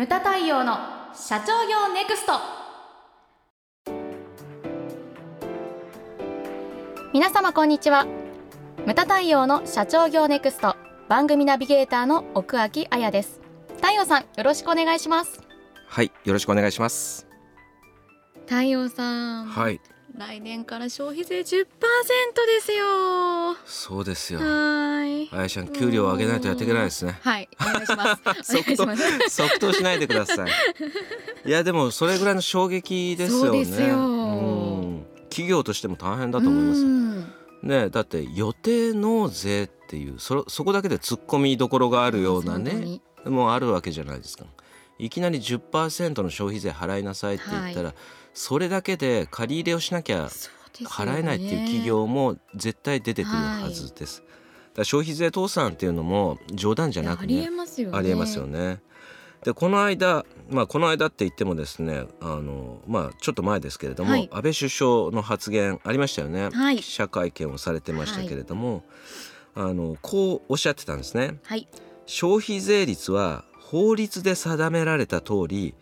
ムタ太陽の社長業ネクスト。皆様こんにちは。ムタ太陽の社長業ネクスト。番組ナビゲーターの奥脇彩です。太陽さんよろしくお願いします。はいよろしくお願いします。太陽さん。はい来年から消費税10%ですよ。そうですよ。はい。あやちゃん給料を上げないとやっていけないですね。はい。お願いします。お願いします。即答しないでください。いやでもそれぐらいの衝撃ですよね。そうですよ。うん。企業としても大変だと思いますうん。ねだって予定納税っていうそそこだけで突っ込みどころがあるようなねもうあるわけじゃないですか。いきなり10%の消費税払いなさいって言ったら、それだけで借り入れをしなきゃ払えないっていう企業も絶対出てくるはずです。だ消費税倒産っていうのも冗談じゃなくありえねますよね。ありえますよね。でこの間まあこの間って言ってもですねあのまあちょっと前ですけれども、はい。安倍首相の発言ありましたよね、はい。記者会見をされてましたけれども、あのこうおっしゃってたんですね。はい。消費税率は法律で定められた通り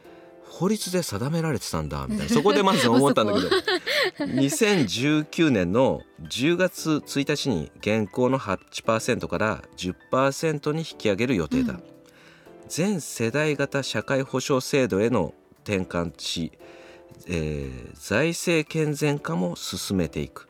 法律で定められてたんだみたいな。そこでまず思ったんだけど。2019年の10月1日に現行の8%から10%に引き上げる予定だ、うん。全世代型社会保障制度への転換し、えー財政健全化も進めていく。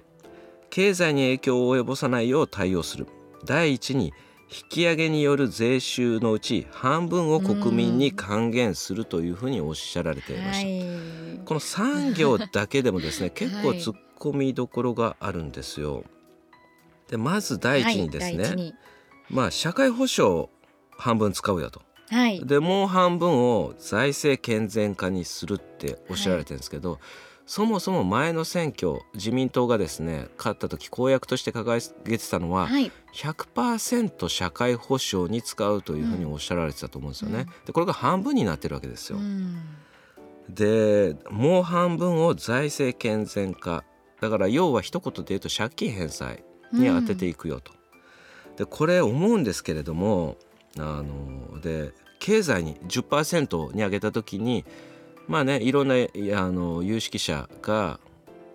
経済に影響を及ぼさないよう対応する。第一に引き上げによる税収のうち半分を国民に還元するというふうにおっしゃられていました、はい。この産業だけでもですね 結構はい突っ込みどころがあるんですよ。でまず第一にですね、はいまあ社会保障半分使うよとはいでもう半分を財政健全化にするっておっしゃられてるんですけど、そもそも前の選挙自民党がですね勝った時公約として掲げてたのは、はい100%社会保障に使うというふうにおっしゃられてたと思うんですよね。でこれが半分になってるわけですよ。うんでもう半分を財政健全化だから要は一言で言うと借金返済に当てていくよと。でこれ思うんですけれどもあので経済に10%に上げた時にまあねいろんなあの有識者が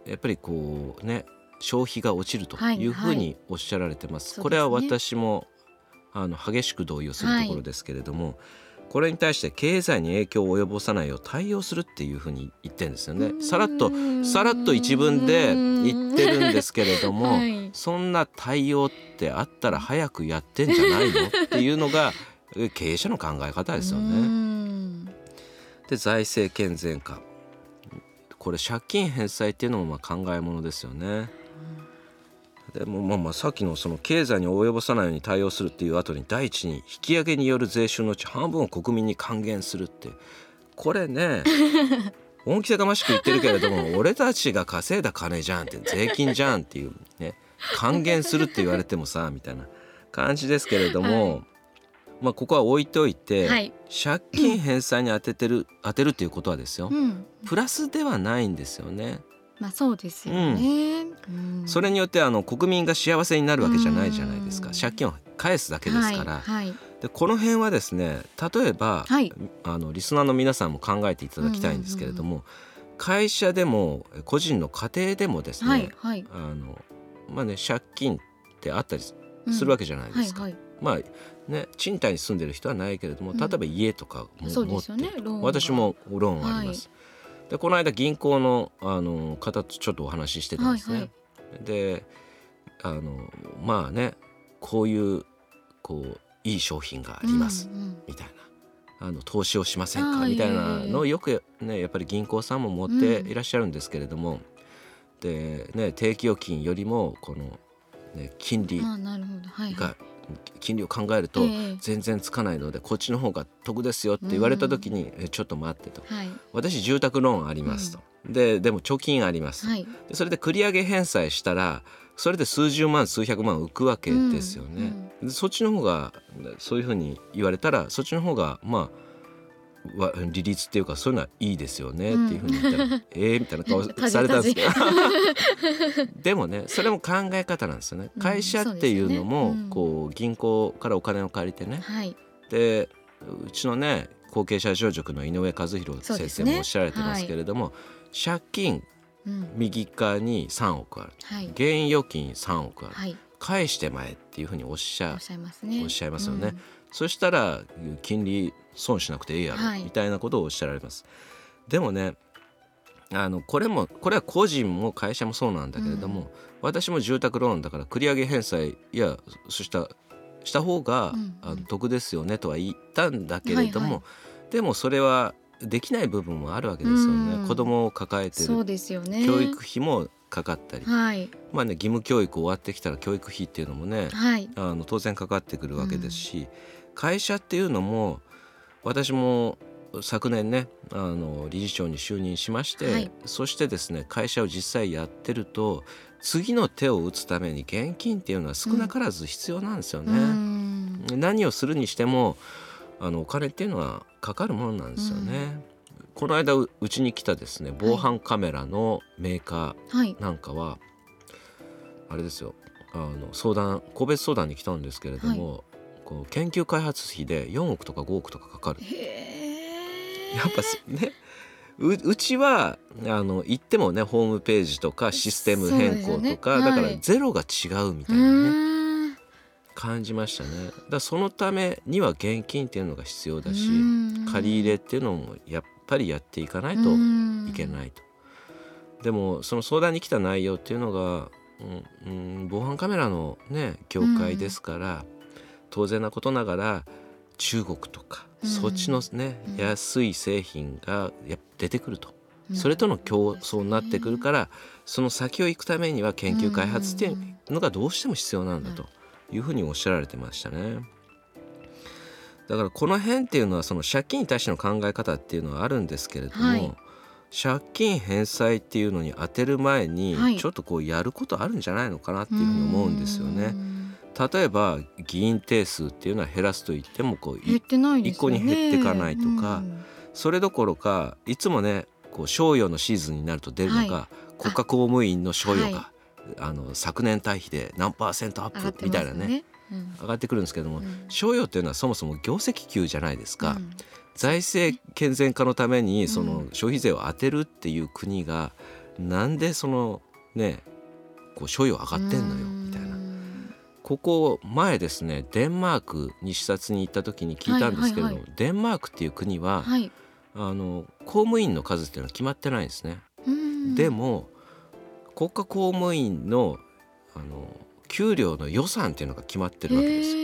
やっぱりこうね消費が落ちるとはいいうふうにおっしゃられてます。はいこれはそうですね私もあの激しく同意をするところですけれども、これに対して経済に影響を及ぼさないよう対応するっていうふうに言ってるんですよね。さらっとさらっと一文で言ってるんですけれども、はいそんな対応ってあったら早くやってんじゃないのっていうのがえ 経営者の考え方ですようね。んで財政健全化これ借金返済っていうのもまあ考えものですよね。でもまあまあさっきのその経済に及ぼさないように対応するっていう後に第一に引き上げによる税収のうち半分を国民に還元するってこれね恩着せがましく言ってるけれども俺たちが稼いだ金じゃんって税金じゃんっていうね還元するって言われてもさみたいな感じですけれども、まあここは置いといて、はい。借金返済に当ててる当てるっていうことはですよ、うん。プラスではないんですよね。まあそうですよね。うん。それによってあの国民が幸せになるわけじゃないじゃないですか。うん。借金を返すだけですから、はいはい。でこの辺はですね例えば、はい。あのリスナーの皆さんも考えていただきたいんですけれども、会社でも個人の家庭でもですね、はいはい。あのまあね借金ってあったりするわけじゃないですか。はいはいまあね賃貸に住んでる人はないけれどもうん。例えば家とかも持ってね私もローンあります。でこの間銀行のあの方とちょっとお話ししてたんですね。はいであのまあねこういうこういい商品があります、うんうん。みたいな。あの投資をしませんかみたいなええのをよくねやっぱり銀行さんも持っていらっしゃるんですけれども、でね定期預金よりもこの、ね、金利が金利を考えるとええ。全然つかないのでこっちの方が得ですよって言われた時に「えちょっと待って」と。はい「私住宅ローンあります」と。ででも貯金あります、はい。でそれで繰り上げ返済したらそれで数十万数百万浮くわけですよね、でそっちの方がそういうふうに言われたらそっちの方がまあわ利率っていうかそういうのはいいですよねっていうふうに言ったら、ええみたいな顔されたんですけど でもねそれも考え方なんですよね。うん会社っていうのもそうですよね。うん。こう銀行からお金を借りてね。はい。でうちのね後継者上塾の井上和弘先生もおっしゃられてますけれども、ねはい、借金右側に3億ある、はい、現預金3億ある、はい、返してまえっていうふうにおっしゃおっしゃいます、ね、おっしゃいますよね、うん、そしたら金利損しなくていいやろ、みたいなことをおっしゃられます。でもねあのこれもこれは個人も会社もそうなんだけれども、うん、私も住宅ローンだから繰り上げ返済いやそしたした方が、うん、あの得ですよねとは言ったんだけれども、はいはい、でもそれはできない部分もあるわけですよね、うん、子供を抱えてる。そうですよ、ね、教育費もかかったり、はい、まあね義務教育終わってきたら教育費っていうのもね、はい、あの当然かかってくるわけですし、うん、会社っていうのも私も昨年ねあの理事長に就任しまして、はい、そしてですね会社を実際やってると次の手を打つために現金っていうのは少なからず必要なんですよね。うん、何をするにしてもあのお金っていうのはかかるものなんですよね。うん、この間うちに来たですね防犯カメラのメーカーなんかは、はい、あれですよあの相談個別相談に来たんですけれども、はい、こう研究開発費で4億とか5億とかかかる。やっぱねううちはあの言ってもねホームページとかシステム変更とか、ねはい、だからゼロが違うみたいなね感じましたね。だそのためには現金っていうのが必要だし借り入れっていうのもやっぱりやっていかないといけないと。でもその相談に来た内容っていうのが、うん、防犯カメラのね業界ですから当然なことながら中国とかそっちのね、安い製品がや出てくると。それとの競争になってくるから、その先を行くためには研究開発っていうのがどうしても必要なんだというふうにおっしゃられてましたね。だからこの辺っていうのはその借金に対しての考え方っていうのはあるんですけれども、はい、借金返済っていうのに当てる前にちょっとこうやることあるんじゃないのかなっていうふうに思うんですよね。例えば議員定数っていうのは減らすといってもこう減ってない、ね、一個に減っていかないとか、うん、それどころかいつもねこう賞与のシーズンになると出るのが、はい、国家公務員の賞与が、あの昨年対比で何パーセントアップみたいなね、ねうん、上がってくるんですけども、うん、賞与っていうのはそもそも業績給じゃないですか。財政健全化のためにその消費税を当てるっていう国が、なんでそのねこう賞与上がってんのよ。ここ前ですねデンマークに視察に行った時に聞いたんですけれども、はいはいはい、デンマークっていう国は、はい、あの公務員の数っていうのは決まってないんですね。でも国家公務員のあの給料の予算っていうのが決まってるわけですよ。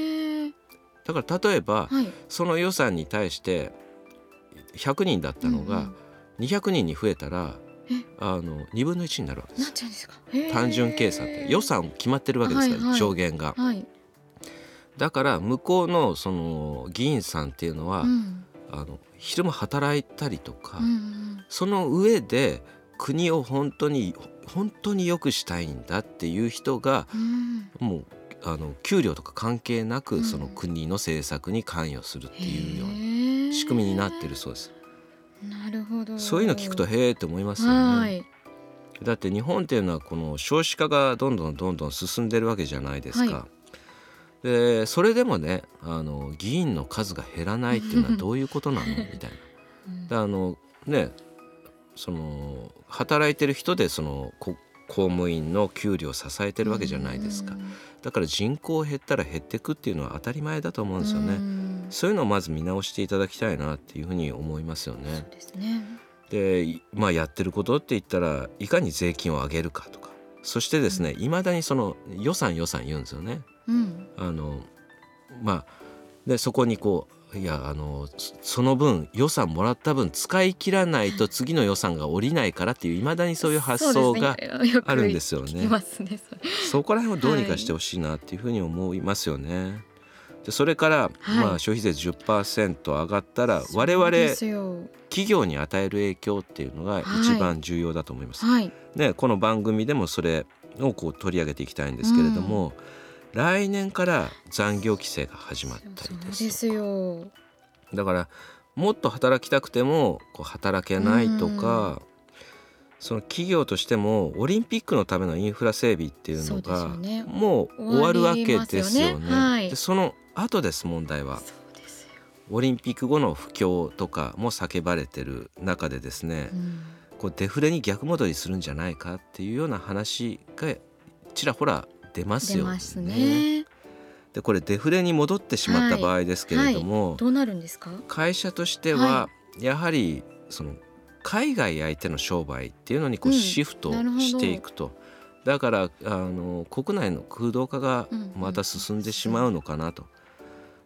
だから例えば、はい、その予算に対して100人だったのが200人に増えたらあの2分の1になるわけです。単純計算って予算決まってるわけですから、はいはい、上限が、はい、だから向こうのその議員さんっていうのは、うん、あの昼間働いたりとか、うんうん、その上で国を本当に本当に良くしたいんだっていう人が、うん、もうあの給料とか関係なくその国の政策に関与するっていうような仕組みになってるそうです。なるほどそういうの聞くとへえって思いますよね。だって日本っていうのはこの少子化がどんどんどんどん進んでるわけじゃないですか。はい、でそれでもねあの議員の数が減らないっていうのはどういうことなの？みたいな。であのねその働いてる人でその公務員の給料を支えてるわけじゃないですか。だから人口減ったら減っていくっていうのは当たり前だと思うんですよね。そういうのをまず見直していただきたいなっていうふうに思いますよね。ですねで、まあ、やってることって言ったらいかに税金を上げるかとかそしてですねいま、うん、だにその予算予算言うんですよね。うん、あのまあでそこにこういやあのその分予算もらった分使い切らないと 次の予算が下りないからっていういまだにそういう発想があるんですよね。そこら辺をどうにかしてほしいなっていうふうに思いますよね。でそれから、はい、まあ、消費税10%上がったら我々企業に与える影響っていうのが一番重要だと思います。はい、ね、この番組でもそれをこう取り上げていきたいんですけれども、うん、来年から残業規制が始まったりですよ。だからもっと働きたくてもこう働けないとか、その企業としてもオリンピックのためのインフラ整備っていうのがもう終わるわけですよね。そでその後です問題は。オリンピック後の不況とかも叫ばれてる中でですね、うん。こうデフレに逆戻りするんじゃないかっていうような話がちらほら出ますよね。出ますね。でこれデフレに戻ってしまった場合ですけれども、どうなるんですか？会社としてはやはりその海外相手の商売っていうのにこううんシフトしていくと、だからあの国内の空洞化がうんまた進んでしまうのかなと。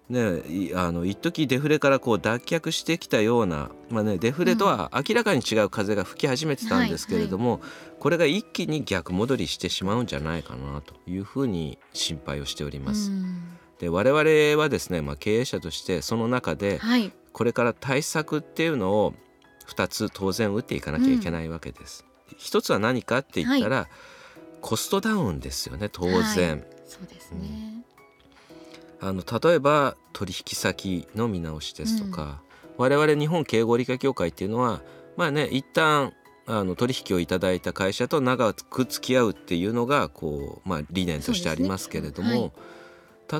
ね、いあの一時デフレからこう脱却してきたような、まあね、デフレとは明らかに違う風が吹き始めてたんですけれども、これが一気に逆戻りしてしまうんじゃないかなというふうに心配をしております。うんで我々はですね、まあ、経営者としてその中ではい。これから対策っていうのを2つ当然打っていかなきゃいけないわけです。一つは何かって言ったら、コストダウンですよね当然、そうですね。あの例えば取引先の見直しですとか、我々日本敬語理科協会っていうのはまあね一旦あの取引をいただいた会社と長く付き合うっていうのがこう、まあ、理念としてありますけれども、そうです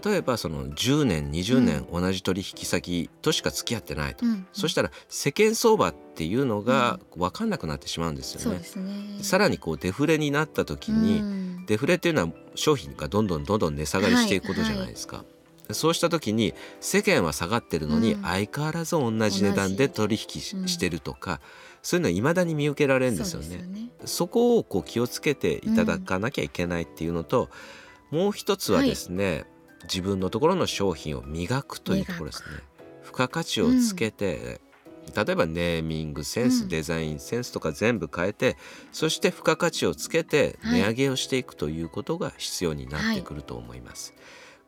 例えばその10年20年同じ取引先としか付き合ってないと、うんそしたら世間相場っていうのが分かんなくなってしまうんですよね。そうですね。さらにこうデフレになった時に、うん。デフレっていうのは商品がどんどんどんどん値下がりしていくことじゃないですか。そうした時に世間は下がってるのにうん。相変わらず同じ値段で取引し,、うん。してるとかそういうのはいまだに見受けられるんですよね。そうね。そこをこう気をつけていただかなきゃいけないっていうのと、もう一つはですね、自分のところの商品を磨くというところですね。付加価値をつけて、例えばネーミングセンス、うん。デザインセンスとか全部変えてそして付加価値をつけてはい値上げをしていくということが必要になってくると思います。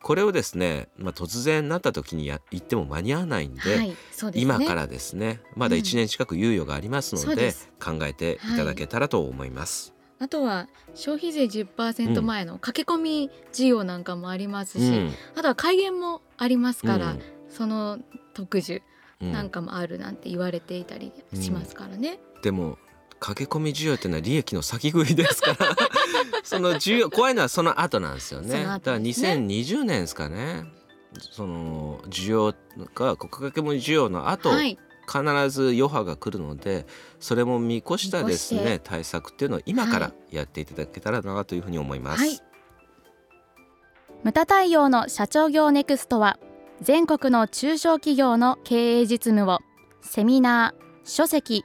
これをですね、まあ、突然なった時にや言っても間に合わないんで、はい、ですね。今からですねまだうん。1年近く猶予がありますので,、そうです。考えていただけたらと思います。あとは消費税10%前の駆け込み需要なんかもありますし、うん。あとは改元もありますから、うん。その特需うん。なんかもあるなんて言われていたりしますからね。でも駆け込み需要っていうのは利益の先食いですから その需要怖いのはその後なんですよね。そのだから後ですね2020年ですかね。その需要が駆け込み需要の後、はい、必ず余波が来るのでそれも見越したですね対策っていうのを今からはやっていただけたらなというふうに思います。はい。ムタ太陽の社長業ネクストは全国の中小企業の経営実務をセミナー、書籍、